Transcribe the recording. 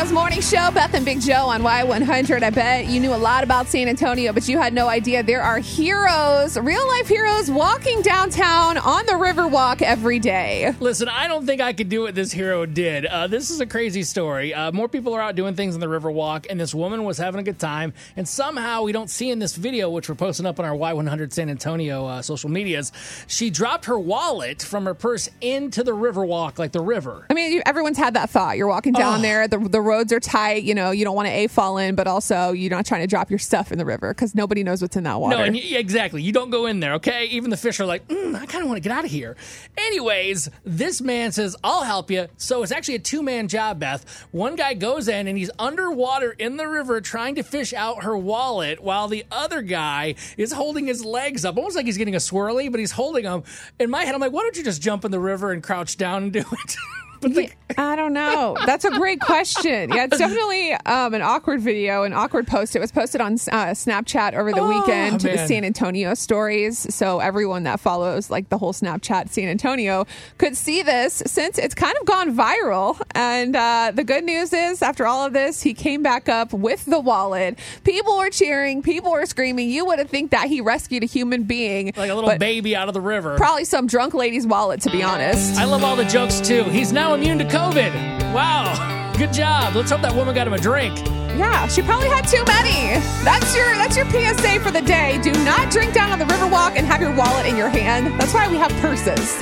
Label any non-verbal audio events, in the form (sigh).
Antonio's morning show. Beth and Big Joe on Y100. I bet you knew a lot about San Antonio, but you had no idea there are heroes, real life heroes, walking downtown on the Riverwalk every day. Listen, I don't think I could do what this hero did. Uh, this is a crazy story. Uh, more people are out doing things on the Riverwalk, and this woman was having a good time. And somehow we don't see in this video, which we're posting up on our Y100 San Antonio uh, social medias, she dropped her wallet from her purse into the Riverwalk, like the river. I mean, you- everyone's had that thought. You're walking down Oh. there, the, the roads are tight. You know, you don't want to A fall in, but also you're not trying to drop your stuff in the river because nobody knows what's in that water. No, and exactly. You don't go in there, okay? Even the fish are like, mm, I kind of want to get out of here. Anyways, this man says, I'll help you. So it's actually a two man job, Beth. One guy goes in and he's underwater in the river trying to fish out her wallet while the other guy is holding his legs up, almost like he's getting a swirly, but he's holding them. In my head, I'm like, why don't you just jump in the river and crouch down and do it? (laughs) but the, I don't know. That's a great question. Yeah, it's definitely um, an awkward video, an awkward post. It was posted on uh, Snapchat over the Oh, weekend to the. San Antonio stories. So everyone that follows like the whole Snapchat San Antonio could see this since it's kind of gone viral. And uh, the good news is, after all of this, he came back up with the wallet. People were cheering. People were screaming. You would have think that he rescued a human being, like a little baby out of the river. Probably some drunk lady's wallet, to be honest. I love all the jokes too. He's now immune to COVID. Wow. (laughs) Good job. Let's hope that woman got him a drink. Yeah, she probably had too many. That's your that's your PSA for the day. Do not drink down on the Riverwalk and have your wallet in your hand. That's why we have purses.